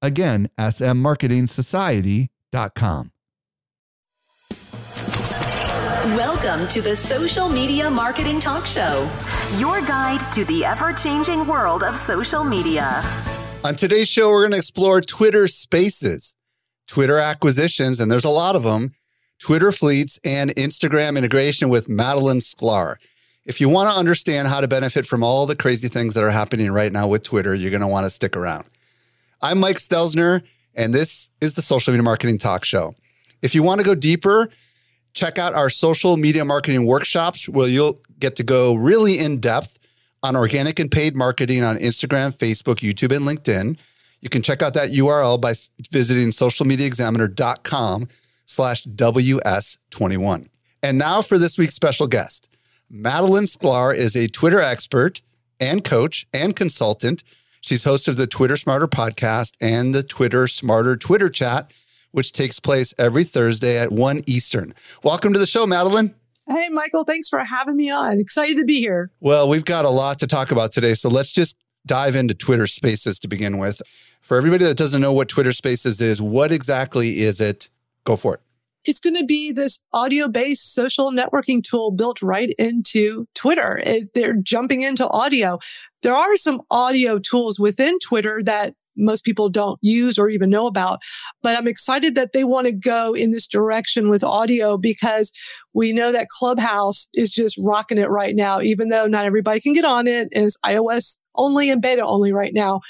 Again, smmarketingsociety.com. Welcome to the Social Media Marketing Talk Show, your guide to the ever changing world of social media. On today's show, we're going to explore Twitter spaces, Twitter acquisitions, and there's a lot of them, Twitter fleets, and Instagram integration with Madalyn Sklar. If you want to understand how to benefit from all the crazy things that are happening right now with Twitter, you're going to want to stick around. I'm Mike Stelzner, and this is the Social Media Marketing Talk Show. If you want to go deeper, check out our social media marketing workshops where you'll get to go really in depth on organic and paid marketing on Instagram, Facebook, YouTube, and LinkedIn. You can check out that URL by visiting socialmediaexaminer.com slash WS21. And now for this week's special guest. Madalyn Sklar is a Twitter expert and coach and consultant – She's host of the Twitter Smarter podcast and the Twitter Smarter Twitter chat, which takes place every Thursday at 1 Eastern. Welcome to the show, Madalyn. Hey, Michael. Thanks for having me on. Excited to be here. Well, we've got a lot to talk about today. So let's just dive into Twitter Spaces to begin with. For everybody that doesn't know what Twitter Spaces is, what exactly is it? Go for it it's going to be this audio based social networking tool built right into Twitter. It, they're jumping into audio. There are some audio tools within Twitter that most people don't use or even know about. But I'm excited that they want to go in this direction with audio because we know that Clubhouse is just rocking it right now, even though not everybody can get on it. It's iOS only and beta only right now.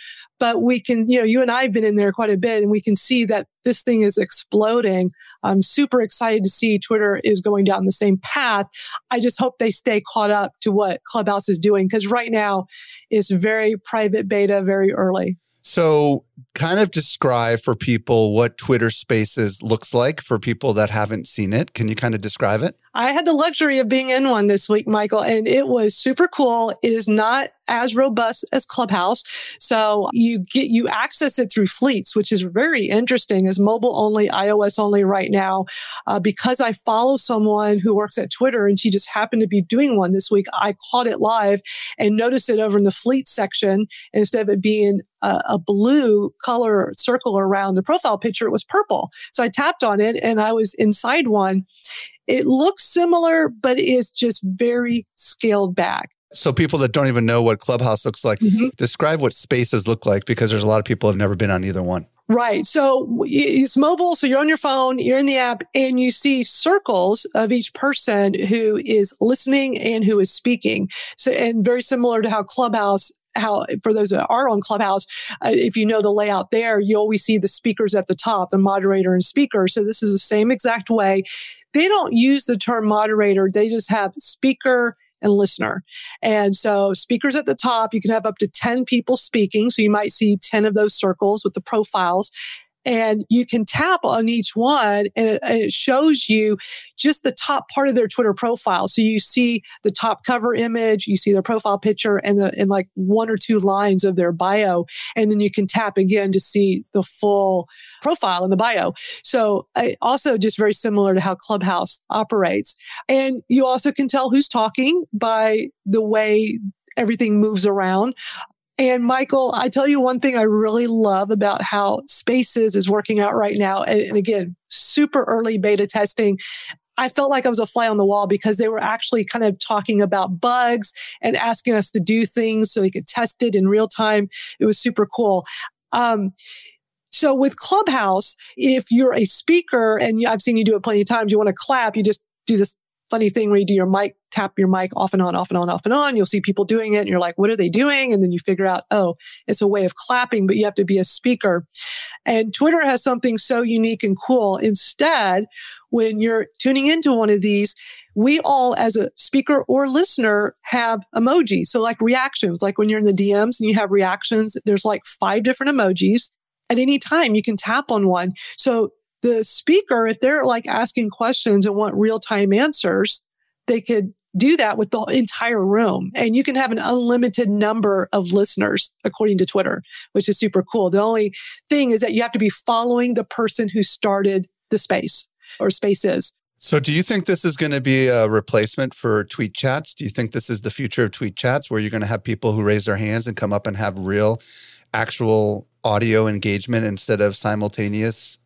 But we can, you know, you and I have been in there quite a bit and we can see that this thing is exploding. I'm super excited to see Twitter is going down the same path. I just hope they stay caught up to what Clubhouse is doing because right now it's very private beta, very early. So, kind of describe for people what Twitter Spaces looks like for people that haven't seen it. Can you kind of describe it? I had the luxury of being in one this week, Michael, and it was super cool. It is not as robust as Clubhouse. So you get, you access it through fleets, which is very interesting as mobile only, iOS only right now. Uh, because I follow someone who works at Twitter and she just happened to be doing one this week. I caught it live and noticed it over in the fleet section. Instead of it being a, a blue color circle around the profile picture, it was purple. So I tapped on it and I was inside one. It looks similar, but it's just very scaled back. So people that don't even know what Clubhouse looks like, mm-hmm. describe what spaces look like because there's a lot of people have never been on either one. Right. So it's mobile. So you're on your phone, you're in the app and you see circles of each person who is listening and who is speaking. So, and very similar to how Clubhouse how for those that are on Clubhouse, uh, if you know the layout there, you always see the speakers at the top, the moderator and speaker. So this is the same exact way. They don't use the term moderator. They just have speaker and listener. And so speakers at the top, you can have up to 10 people speaking. So you might see 10 of those circles with the profiles and you can tap on each one and it, and it, shows you just the top part of their Twitter profile. So you see the top cover image, you see their profile picture and the, and like one or two lines of their bio. And then you can tap again to see the full profile in the bio. So also just very similar to how Clubhouse operates. And you also can tell who's talking by the way everything moves around. And Michael, I tell you one thing I really love about how Spaces is working out right now. And again, super early beta testing. I felt like I was a fly on the wall because they were actually kind of talking about bugs and asking us to do things so we could test it in real time. It was super cool. Um, so with Clubhouse, if you're a speaker and I've seen you do it plenty of times, you want to clap, you just do this funny thing where you do your mic, tap your mic off and on, off and on, off and on. You'll see people doing it and you're like, what are they doing? And then you figure out, oh, it's a way of clapping, but you have to be a speaker. And Twitter has something so unique and cool. Instead, when you're tuning into one of these, we all as a speaker or listener have emojis. So like reactions, like when you're in the DMs and you have reactions, there's like five different emojis at any time. You can tap on one. So the speaker, if they're like asking questions and want real time answers, they could do that with the entire room. And you can have an unlimited number of listeners, according to Twitter, which is super cool. The only thing is that you have to be following the person who started the space or spaces. So, do you think this is going to be a replacement for tweet chats? Do you think this is the future of tweet chats where you're going to have people who raise their hands and come up and have real, actual audio engagement instead of simultaneous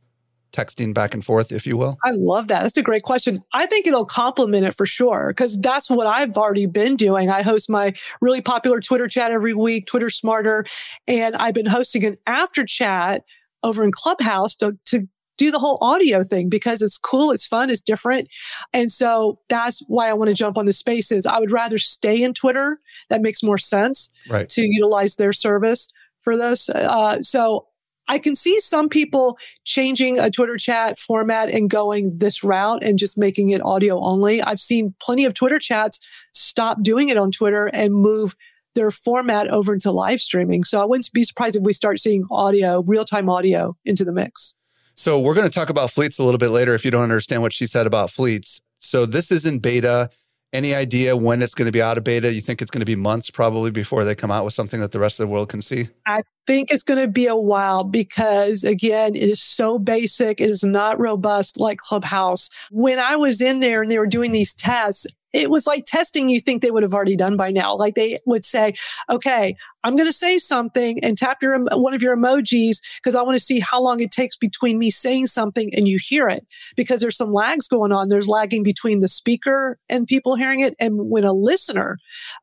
texting back and forth, if you will? I love that. That's a great question. I think it'll complement it for sure because that's what I've already been doing. I host my really popular Twitter chat every week, Twitter Smarter, and I've been hosting an after chat over in Clubhouse to, to do the whole audio thing because it's cool, it's fun, it's different. And so that's why I want to jump on the spaces. I would rather stay in Twitter. That makes more sense right. to utilize their service for this. Uh, so I can see some people changing a Twitter chat format and going this route and just making it audio only. I've seen plenty of Twitter chats stop doing it on Twitter and move their format over into live streaming. So I wouldn't be surprised if we start seeing audio, real time audio into the mix. So we're going to talk about fleets a little bit later if you don't understand what she said about fleets. So this is in beta. Any idea when it's going to be out of beta? You think it's going to be months probably before they come out with something that the rest of the world can see? I think it's going to be a while because again, it is so basic. It is not robust like Clubhouse. When I was in there and they were doing these tests, it was like testing you think they would have already done by now. Like they would say, okay, I'm going to say something and tap your, one of your emojis because I want to see how long it takes between me saying something and you hear it because there's some lags going on. There's lagging between the speaker and people hearing it and when a listener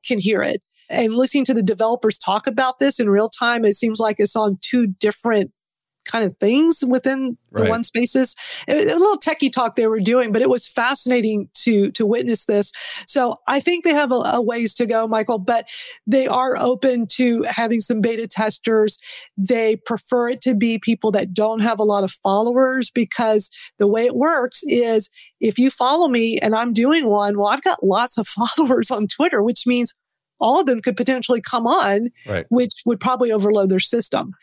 can hear it. And listening to the developers talk about this in real time, it seems like it's on two different kind of things within the right. one spaces. A, a little techie talk they were doing, but it was fascinating to to witness this. So I think they have a, a ways to go, Michael, but they are open to having some beta testers. They prefer it to be people that don't have a lot of followers because the way it works is if you follow me and I'm doing one, well, I've got lots of followers on Twitter, which means all of them could potentially come on, right. which would probably overload their system.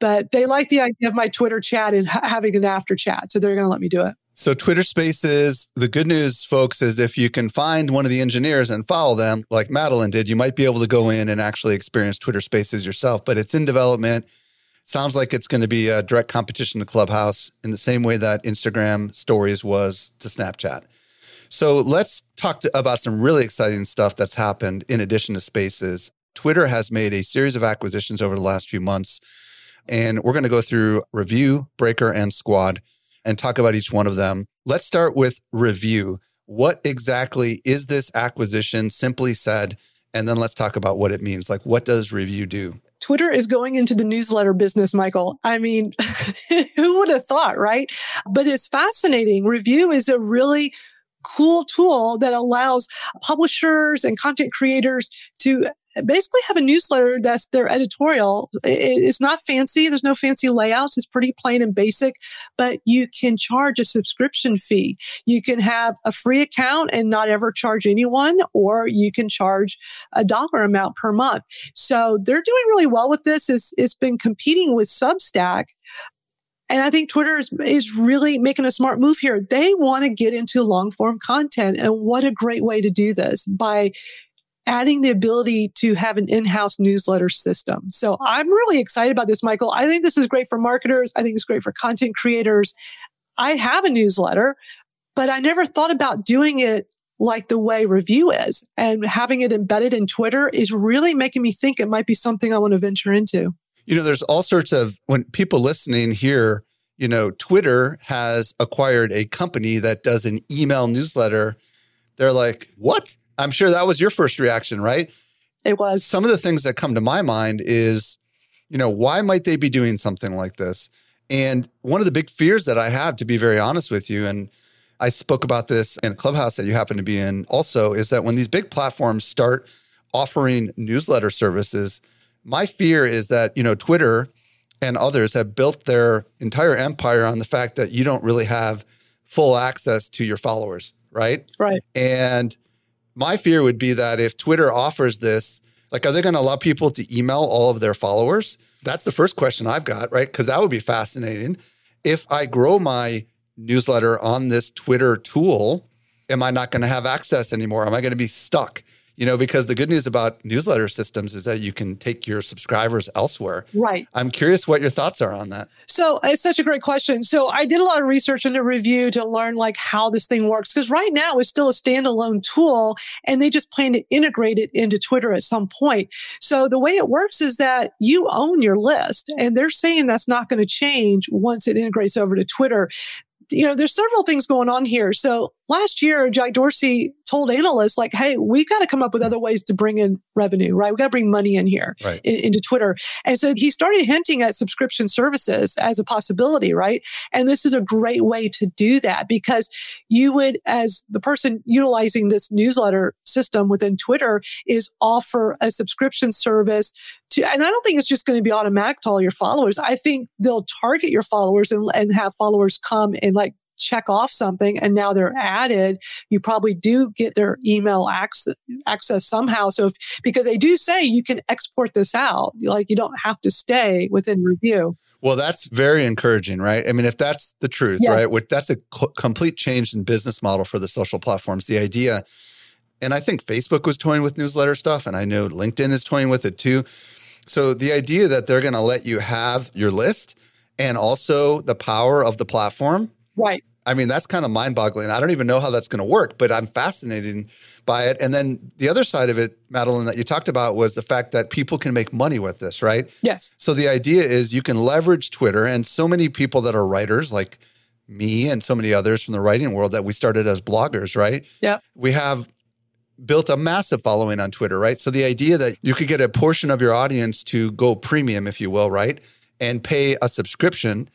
But they like the idea of my Twitter chat and ha- having an after chat. So they're going to let me do it. So Twitter Spaces, the good news, folks, is if you can find one of the engineers and follow them, like Madalyn did, you might be able to go in and actually experience Twitter Spaces yourself. But it's in development. Sounds like it's going to be a direct competition to Clubhouse in the same way that Instagram Stories was to Snapchat. So let's talk to, about some really exciting stuff that's happened in addition to spaces. Twitter has made a series of acquisitions over the last few months, and we're going to go through Revue, Breaker, and Squad and talk about each one of them. Let's start with Revue. What exactly is this acquisition, simply said? And then let's talk about what it means. Like, what does Revue do? Twitter is going into the newsletter business, Michael. I mean, who would have thought, right? But it's fascinating. Revue is a really cool tool that allows publishers and content creators to basically have a newsletter that's their editorial. It's not fancy. There's no fancy layouts. It's pretty plain and basic, but you can charge a subscription fee. You can have a free account and not ever charge anyone, or you can charge a dollar amount per month. So they're doing really well with this. It's, it's been competing with Substack, and I think Twitter is, is really making a smart move here. They want to get into long form content. And what a great way to do this by adding the ability to have an in-house newsletter system. So I'm really excited about this, Michael. I think this is great for marketers. I think it's great for content creators. I have a newsletter, but I never thought about doing it like the way Revue is and having it embedded in Twitter is really making me think it might be something I want to venture into you know, there's all sorts of when people listening here, you know, Twitter has acquired a company that does an email newsletter. They're like, what? I'm sure that was your first reaction, right? It was. Some of the things that come to my mind is, you know, why might they be doing something like this? And one of the big fears that I have, to be very honest with you, and I spoke about this in a clubhouse that you happen to be in also, is that when these big platforms start offering newsletter services, my fear is that, you know, Twitter and others have built their entire empire on the fact that you don't really have full access to your followers, right? Right. And my fear would be that if Twitter offers this, like, are they going to allow people to email all of their followers? that's the first question I've got, right? Because that would be fascinating. If I grow my newsletter on this Twitter tool, am I not going to have access anymore? Am I going to be stuck? You know, because the good news about newsletter systems is that you can take your subscribers elsewhere. Right. I'm curious what your thoughts are on that. So it's such a great question. So I did a lot of research and a Revue to learn like how this thing works. Cause right now it's still a standalone tool and they just plan to integrate it into Twitter at some point. So the way it works is that you own your list and they're saying that's not going to change once it integrates over to Twitter you know, there's several things going on here. So last year, Jack Dorsey told analysts like, Hey, we got to come up with other ways to bring in revenue, right? We got to bring money in here Right. in- into Twitter. And so he started hinting at subscription services as a possibility, right? And this is a great way to do that because you would, as the person utilizing this newsletter system within Twitter is offer a subscription service to, and I don't think it's just going to be automatic to all your followers. I think they'll target your followers and, and have followers come and like check off something and now they're added. You probably do get their email access, access somehow. So if, because they do say you can export this out, like you don't have to stay within Revue. Well, that's very encouraging, right? I mean, if that's the truth, Yes. right? Which that's a co- complete change in business model for the social platforms. The idea, and I think Facebook was toying with newsletter stuff, and I know LinkedIn is toying with it too. So the idea that they're going to let you have your list and also the power of the platform. Right. I mean, that's kind of mind boggling. I don't even know how that's going to work, but I'm fascinated by it. And then the other side of it, Madalyn, that you talked about was the fact that people can make money with this, right? Yes. So the idea is you can leverage Twitter and so many people that are writers like me and so many others from the writing world that we started as bloggers, right? Yeah. We have built a massive following on Twitter, right? So the idea that you could get a portion of your audience to go premium, if you will, right? And pay a subscription.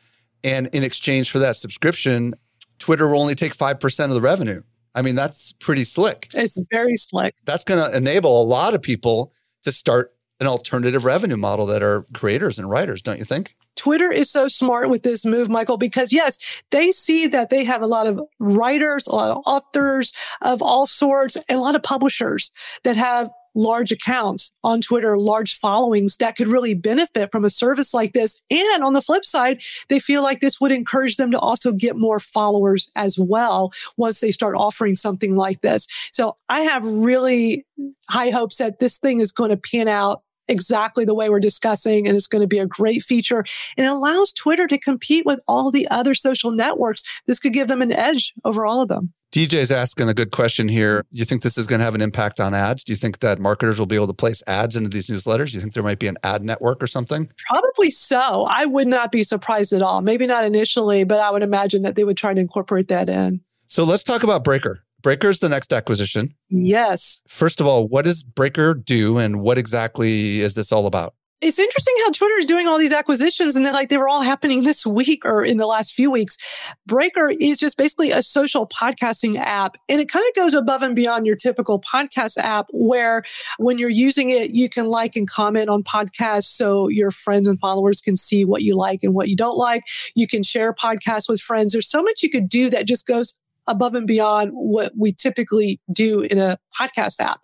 And in exchange for that subscription, Twitter will only take 5% of the revenue. I mean, that's pretty slick. It's very slick. That's going to enable a lot of people to start an alternative revenue model that are creators and writers, don't you think? Twitter is so smart with this move, Michael, because yes, they see that they have a lot of writers, a lot of authors of all sorts, and a lot of publishers that have large accounts on Twitter, large followings that could really benefit from a service like this. And on the flip side, they feel like this would encourage them to also get more followers as well once they start offering something like this. So I have really high hopes that this thing is going to pan out exactly the way we're discussing and it's going to be a great feature and it allows Twitter to compete with all the other social networks. This could give them an edge over all of them. DJ's asking a good question here. You think this is going to have an impact on ads? Do you think that marketers will be able to place ads into these newsletters? Do you think there might be an ad network or something? Probably so. I would not be surprised at all. Maybe not initially, but I would imagine that they would try to incorporate that in. So let's talk about Breaker. Breaker is the next acquisition. Yes. First of all, what does Breaker do and what exactly is this all about? It's interesting how Twitter is doing all these acquisitions and they're like they were all happening this week or in the last few weeks. Breaker is just basically a social podcasting app and it kind of goes above and beyond your typical podcast app where when you're using it, you can like and comment on podcasts so your friends and followers can see what you like and what you don't like. You can share podcasts with friends. There's so much you could do that just goes above and beyond what we typically do in a podcast app.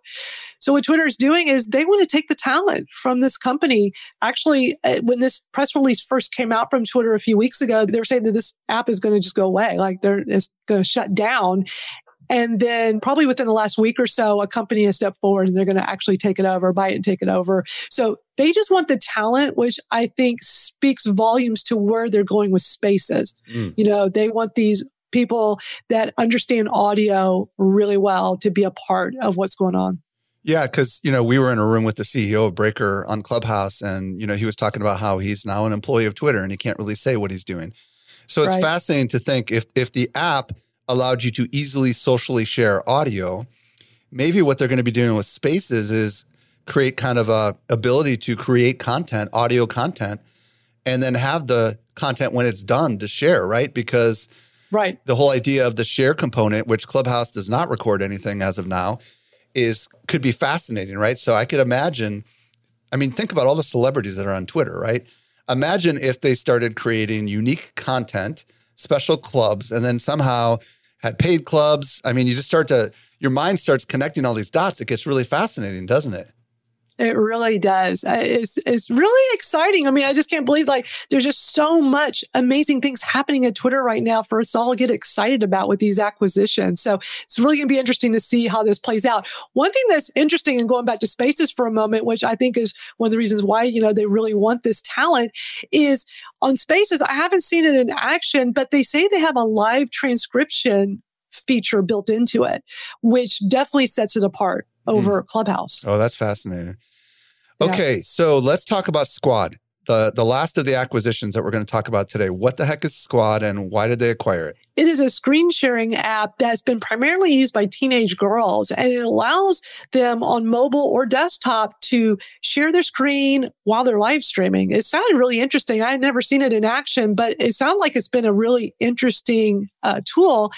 So what Twitter is doing is they want to take the talent from this company. Actually, uh, when this press release first came out from Twitter a few weeks ago, they were saying that this app is going to just go away. Like they're it's going to shut down. And then probably within the last week or so, a company has stepped forward and they're going to actually take it over, buy it and take it over. So they just want the talent, which I think speaks volumes to where they're going with spaces. Mm. You know, they want these people that understand audio really well to be a part of what's going on. Yeah, because you know we were in a room with the CEO of Breaker on Clubhouse, and you know he was talking about how he's now an employee of Twitter and he can't really say what he's doing. So it's Right. fascinating to think if if the app allowed you to easily socially share audio, maybe what they're going to be doing with Spaces is create kind of a ability to create content, audio content, and then have the content when it's done to share, right? Because Right. the whole idea of the share component, which Clubhouse does not record anything as of now, is could be fascinating, right? So I could imagine. I mean, think about all the celebrities that are on Twitter, right? Imagine if they started creating unique content, special clubs, and then somehow had paid clubs. I mean, you just start to your mind starts connecting all these dots. It gets really fascinating, doesn't it? It really does. It's, it's really exciting. I mean, I just can't believe like there's just so much amazing things happening at Twitter right now for us all to get excited about with these acquisitions. So it's really going to be interesting to see how this plays out. One thing that's interesting and going back to spaces for a moment, which I think is one of the reasons why, you know, they really want this talent is on spaces. I haven't seen it in action, but they say they have a live transcription feature built into it, which definitely sets it apart over Clubhouse. Oh, that's fascinating. Yeah. Okay, so let's talk about Squad. The the last of the acquisitions that we're going to talk about today. What the heck is Squad and why did they acquire it? It is a screen sharing app that's been primarily used by teenage girls and it allows them on mobile or desktop to share their screen while they're live streaming. It sounded really interesting. I had never seen it in action, but it sounded like it's been a really interesting uh, tool,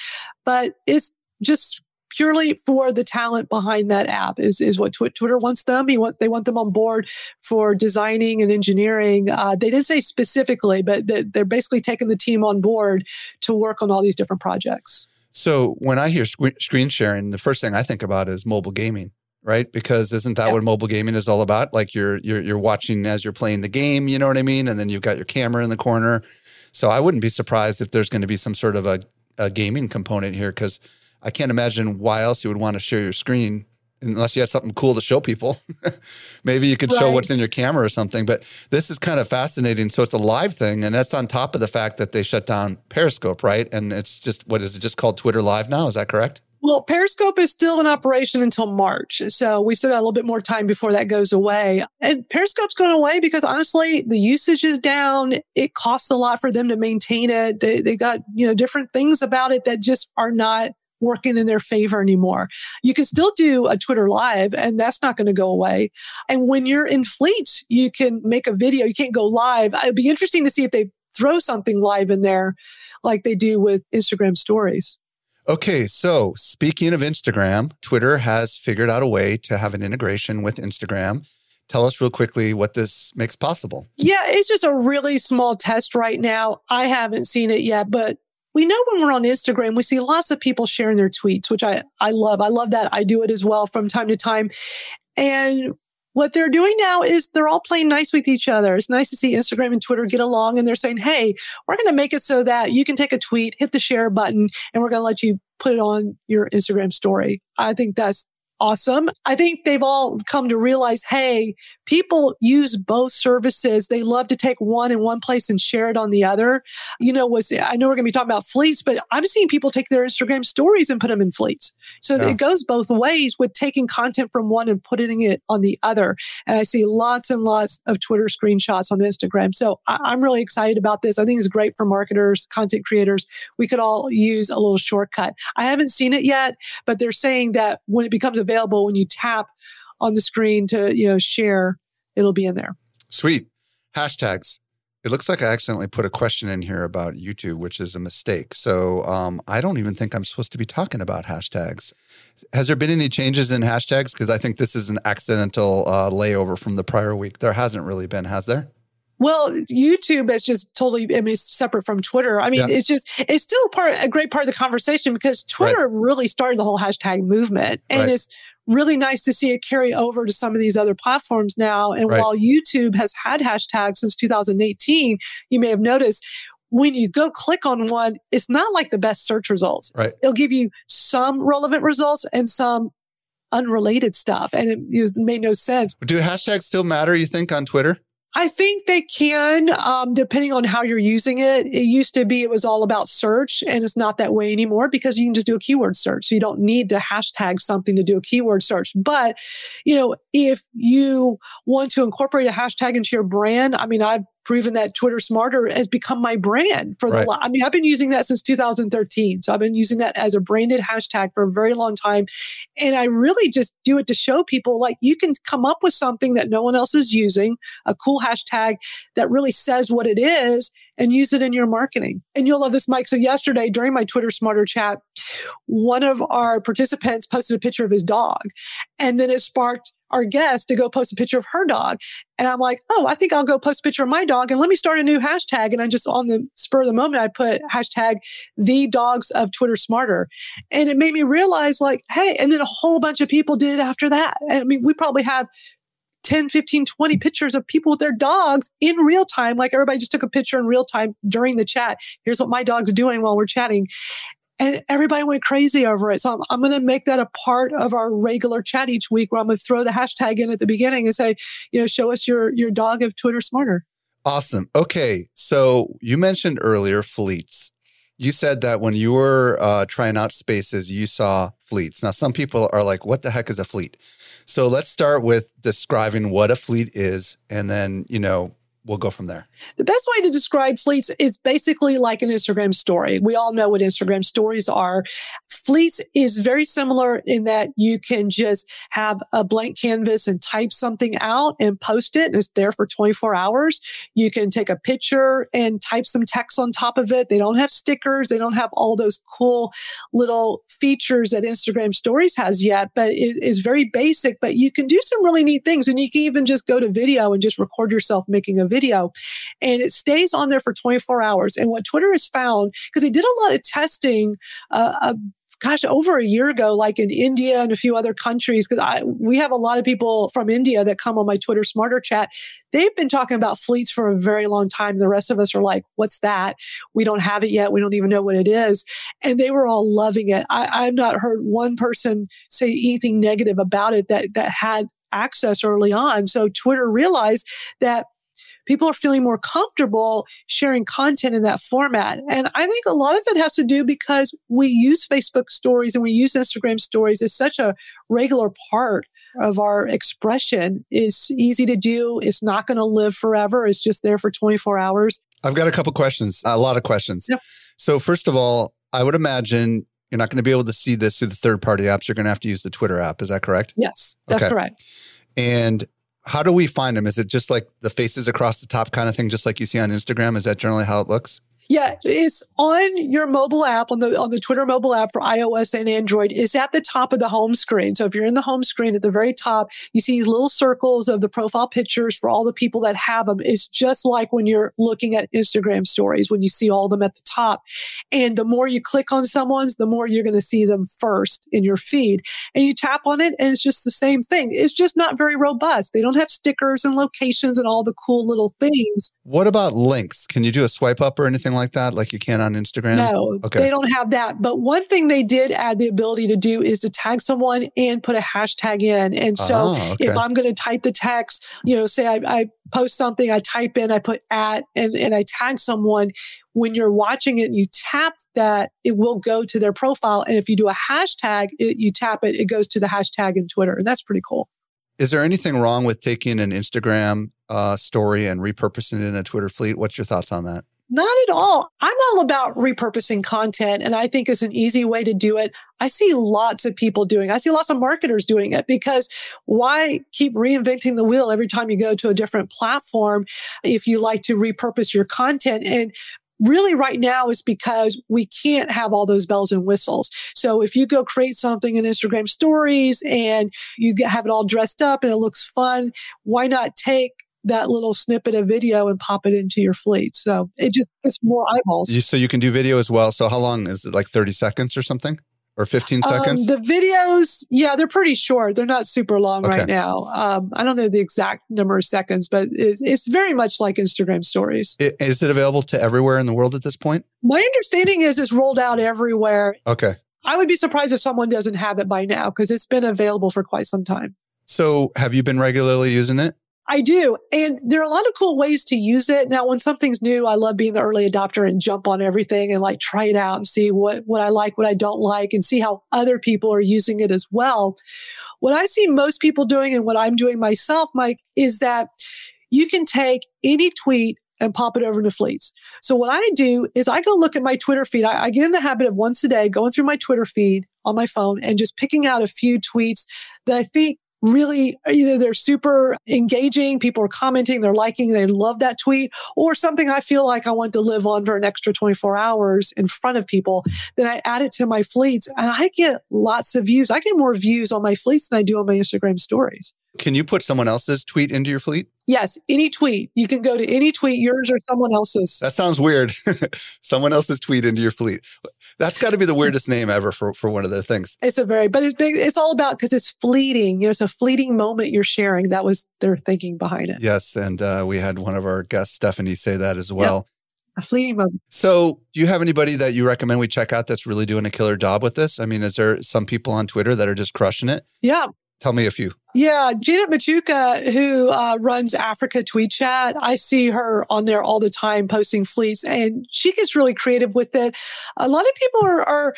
but it's just purely for the talent behind that app is, is what Twi- Twitter wants them. He want, they want them on board for designing and engineering. Uh, they didn't say specifically, but they- they're basically taking the team on board to work on all these different projects. So when I hear sc- screen sharing, the first thing I think about is mobile gaming, right? Because isn't that Yeah. what mobile gaming is all about? Like you're you're you're watching as you're playing the game, you know what I mean? And then you've got your camera in the corner. So I wouldn't be surprised if there's going to be some sort of a, a gaming component here because I can't imagine why else you would want to share your screen unless you had something cool to show people. Maybe you could show what's in your camera or something. But this is kind of fascinating. So it's a live thing, and that's on top of the fact that they shut down Periscope, right? And it's just what is it just called Twitter Live now? Is that correct? Well, Periscope is still in operation until March. So we still got a little bit more time before that goes away. And Periscope's going away because honestly, the usage is down. It costs a lot for them to maintain it. They, they got, you know, different things about it that just are not working in their favor anymore. You can still do a Twitter live and that's not going to go away. And when you're in fleet, you can make a video. You can't go live. It'd be interesting to see if they throw something live in there like they do with Instagram stories. Okay, so speaking of Instagram, Twitter has figured out a way to have an integration with Instagram. Tell us real quickly what this makes possible. Yeah, it's just a really small test right now. I haven't seen it yet, but we know when we're on Instagram, we see lots of people sharing their tweets, which I, I love. I love that. I do it as well from time to time. And what they're doing now is they're all playing nice with each other. It's nice to see Instagram and Twitter get along and they're saying, Hey, we're going to make it so that you can take a tweet, hit the share button, and we're going to let you put it on your Instagram story. I think that's awesome. I think they've all come to realize, Hey, people use both services. They love to take one in one place and share it on the other. You know, was I know we're going to be talking about fleets, but I'm seeing people take their Instagram stories and put them in fleets. So Yeah. it goes both ways with taking content from one and putting it on the other. And I see lots and lots of Twitter screenshots on Instagram. So I- I'm really excited about this. I think it's great for marketers, content creators. We could all use a little shortcut. I haven't seen it yet, but they're saying that when it becomes available, when you tap on the screen to, you know, share, it'll be in there. Sweet. Hashtags. It looks like I accidentally put a question in here about YouTube, which is a mistake. So um, I don't even think I'm supposed to be talking about hashtags. Has there been any changes in hashtags? Because I think this is an accidental uh, layover from the prior week. There hasn't really been, has there? Well, YouTube is just totally, I mean, it's separate from Twitter. I mean, Yeah. it's just, it's still part, a great part of the conversation because Twitter really started the whole hashtag movement. And Right. it's really nice to see it carry over to some of these other platforms now. And Right. while YouTube has had hashtags since 2018, you may have noticed when you go click on one, it's not like the best search results. Right. It'll give you some relevant results and some unrelated stuff. And it, it made no sense. Do hashtags still matter, you think, on Twitter? I think they can, um, depending on how you're using it. It used to be it was all about search, and it's not that way anymore because you can just do a keyword search. So you don't need to hashtag something to do a keyword search. But, you know, if you want to incorporate a hashtag into your brand, I mean, I've proven that Twitter Smarter has become my brand for the. Right. la- I mean, I've been using that since 2013, so I've been using that as a branded hashtag for a very long time, and I really just do it to show people like you can come up with something that no one else is using a cool hashtag that really says what it is and use it in your marketing. And you'll love this, Mike. So yesterday during my Twitter Smarter chat, one of our participants posted a picture of his dog and then it sparked our guest to go post a picture of her dog. And I'm like, oh, I think I'll go post a picture of my dog and let me start a new hashtag. And I just on the spur of the moment, I put hashtag the dogs of Twitter Smarter. And it made me realize like, hey, and then a whole bunch of people did it after that. I mean, we probably have 10, 15, 20 pictures of people with their dogs in real time. Like everybody just took a picture in real time during the chat. Here's what my dog's doing while we're chatting. And everybody went crazy over it. So I'm, I'm going to make that a part of our regular chat each week where I'm going to throw the hashtag in at the beginning and say, you know, show us your, your dog of Twitter smarter. Awesome. Okay. So you mentioned earlier fleets. You said that when you were uh, trying out spaces, you saw fleets. Now, some people are like, what the heck is a fleet? So let's start with describing what a fleet is and then, you know, we'll go from there. The best way to describe fleets is basically like an Instagram story. We all know what Instagram stories are. Fleets is very similar in that you can just have a blank canvas and type something out and post it. And it's there for 24 hours. You can take a picture and type some text on top of it. They don't have stickers. They don't have all those cool little features that Instagram stories has yet, but it is very basic, but you can do some really neat things. And you can even just go to video and just record yourself making a video and it stays on there for 24 hours. And what Twitter has found, because they did a lot of testing, uh, uh, gosh, over a year ago, like in India and a few other countries, because we have a lot of people from India that come on my Twitter Smarter chat. They've been talking about fleets for a very long time. The rest of us are like, what's that? We don't have it yet. We don't even know what it is. And they were all loving it. I, I've not heard one person say anything negative about it that, that had access early on. So Twitter realized that people are feeling more comfortable sharing content in that format. And I think a lot of it has to do because we use Facebook stories and we use Instagram stories as such a regular part of our expression It's easy to do. It's not going to live forever. It's just there for 24 hours. I've got a couple questions, a lot of questions. Yep. So first of all, I would imagine you're not going to be able to see this through the third party apps. You're going to have to use the Twitter app. Is that correct? Yes, that's okay. correct. And how do we find them? Is it just like the faces across the top kind of thing, just like you see on Instagram? Is that generally how it looks? Yeah, it's on your mobile app on the on the Twitter mobile app for iOS and Android. It's at the top of the home screen. So if you're in the home screen at the very top, you see these little circles of the profile pictures for all the people that have them. It's just like when you're looking at Instagram stories when you see all of them at the top. And the more you click on someone's, the more you're going to see them first in your feed. And you tap on it and it's just the same thing. It's just not very robust. They don't have stickers and locations and all the cool little things. What about links? Can you do a swipe up or anything like like that, like you can on Instagram? No, okay. they don't have that. But one thing they did add the ability to do is to tag someone and put a hashtag in. And so oh, okay. if I'm going to type the text, you know, say I, I post something, I type in, I put at, and, and I tag someone. When you're watching it and you tap that, it will go to their profile. And if you do a hashtag, it, you tap it, it goes to the hashtag in Twitter. And that's pretty cool. Is there anything wrong with taking an Instagram uh, story and repurposing it in a Twitter fleet? What's your thoughts on that? Not at all. I'm all about repurposing content and I think it's an easy way to do it. I see lots of people doing. I see lots of marketers doing it because why keep reinventing the wheel every time you go to a different platform if you like to repurpose your content and really right now is because we can't have all those bells and whistles. So if you go create something in Instagram stories and you have it all dressed up and it looks fun, why not take that little snippet of video and pop it into your fleet. So it just gets more eyeballs. So you can do video as well. So how long is it? Like 30 seconds or something? Or 15 um, seconds? Um, the videos, yeah, they're pretty short. They're not super long okay. right now. Um, I don't know the exact number of seconds, but it's, it's very much like Instagram stories. Is it available to everywhere in the world at this point? My understanding is it's rolled out everywhere. Okay. I would be surprised if someone doesn't have it by now because it's been available for quite some time. So have you been regularly using it? I do. And there are a lot of cool ways to use it. Now, when something's new, I love being the early adopter and jump on everything and like try it out and see what, what I like, what I don't like and see how other people are using it as well. What I see most people doing and what I'm doing myself, Mike, is that you can take any tweet and pop it over into fleets. So what I do is I go look at my Twitter feed. I, I, get in the habit of once a day going through my Twitter feed on my phone and just picking out a few tweets that I think really either they're super engaging, people are commenting, they're liking, they love that tweet, or something I feel like I want to live on for an extra 24 hours in front of people, then I add it to my fleets and I get lots of views. I get more views on my fleets than I do on my Instagram stories. Can you put someone else's tweet into your fleet? Yes, any tweet. You can go to any tweet, yours or someone else's. That sounds weird. someone else's tweet into your fleet. That's got to be the weirdest name ever for, for one of their things. It's a very, but it's big. It's all about because it's fleeting. You know, it's a fleeting moment you're sharing. That was their thinking behind it. Yes. And uh, we had one of our guests, Stephanie, say that as well. Yep. A fleeting moment. So, do you have anybody that you recommend we check out that's really doing a killer job with this? I mean, is there some people on Twitter that are just crushing it? Yeah. Tell me a few. Yeah, Janet Machuca, who uh, runs Africa Tweet Chat, I see her on there all the time posting fleets, and she gets really creative with it. A lot of people are, are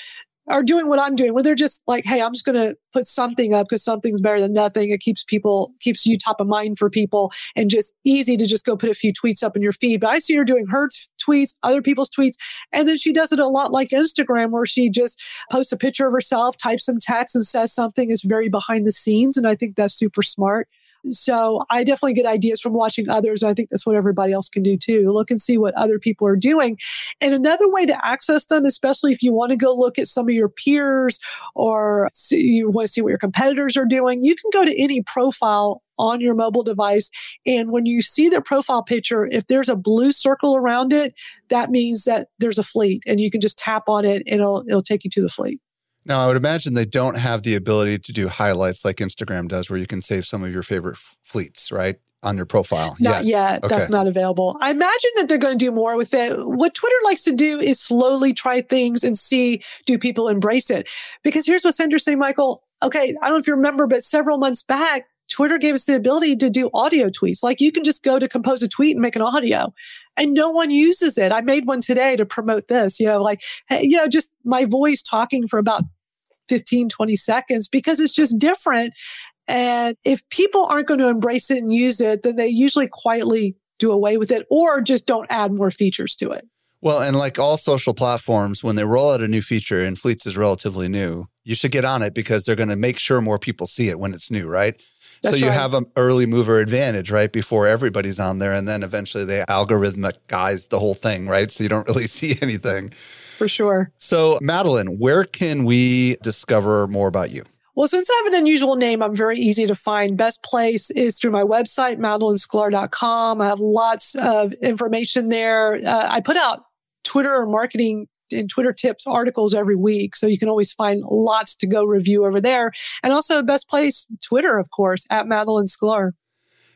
are doing what I'm doing, where they're just like, "Hey, I'm just going to put something up because something's better than nothing." It keeps people, keeps you top of mind for people, and just easy to just go put a few tweets up in your feed. But I see her doing her t- tweets, other people's tweets, and then she does it a lot like Instagram, where she just posts a picture of herself, types some text, and says something It's very behind the scenes, and I think that's super smart. So I definitely get ideas from watching others. I think that's what everybody else can do too. Look and see what other people are doing. And another way to access them, especially if you want to go look at some of your peers or you want to see what your competitors are doing, you can go to any profile on your mobile device. And when you see their profile picture, if there's a blue circle around it, that means that there's a fleet and you can just tap on it and it'll, it'll take you to the fleet. Now, I would imagine they don't have the ability to do highlights like Instagram does, where you can save some of your favorite f- fleets, right? On your profile. Not yet. Okay. That's not available. I imagine that they're going to do more with it. What Twitter likes to do is slowly try things and see do people embrace it. Because here's what's interesting, Michael. Okay, I don't know if you remember, but several months back, Twitter gave us the ability to do audio tweets. Like you can just go to compose a tweet and make an audio and no one uses it. I made one today to promote this, you know, like, you know, just my voice talking for about 15, 20 seconds because it's just different. And if people aren't going to embrace it and use it, then they usually quietly do away with it or just don't add more features to it. Well, and like all social platforms, when they roll out a new feature and Fleets is relatively new, you should get on it because they're going to make sure more people see it when it's new, right? That's so you right. have an early mover advantage, right? Before everybody's on there. And then eventually they algorithmic guys the whole thing, right? So you don't really see anything. For sure. So, Madalyn, where can we discover more about you? Well, since I have an unusual name, I'm very easy to find. Best place is through my website, madalynsklar.com. I have lots of information there. Uh, I put out Twitter or marketing and Twitter tips articles every week. So you can always find lots to go review over there. And also the best place, Twitter, of course, at Madalyn Sklar.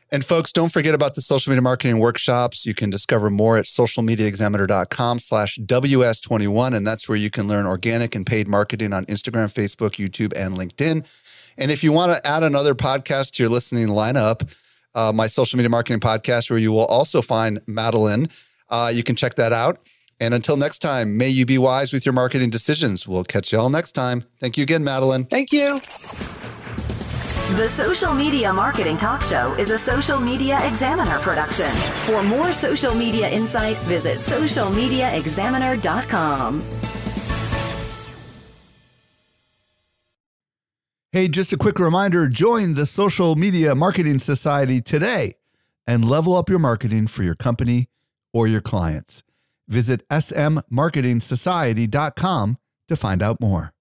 And folks, don't forget about the social media marketing workshops. You can discover more at socialmediaexaminer.com slash WS21. And that's where you can learn organic and paid marketing on Instagram, Facebook, YouTube, and LinkedIn. And if you want to add another podcast to your listening lineup, uh, my social media marketing podcast, where you will also find Madalyn, uh, you can check that out. And until next time, may you be wise with your marketing decisions. We'll catch you all next time. Thank you again, Madalyn. Thank you. The Social Media Marketing Talk Show is a social media examiner production. For more social media insight, visit socialmediaexaminer.com. Hey, just a quick reminder join the Social Media Marketing Society today and level up your marketing for your company or your clients. Visit smmarketingsociety.com to find out more.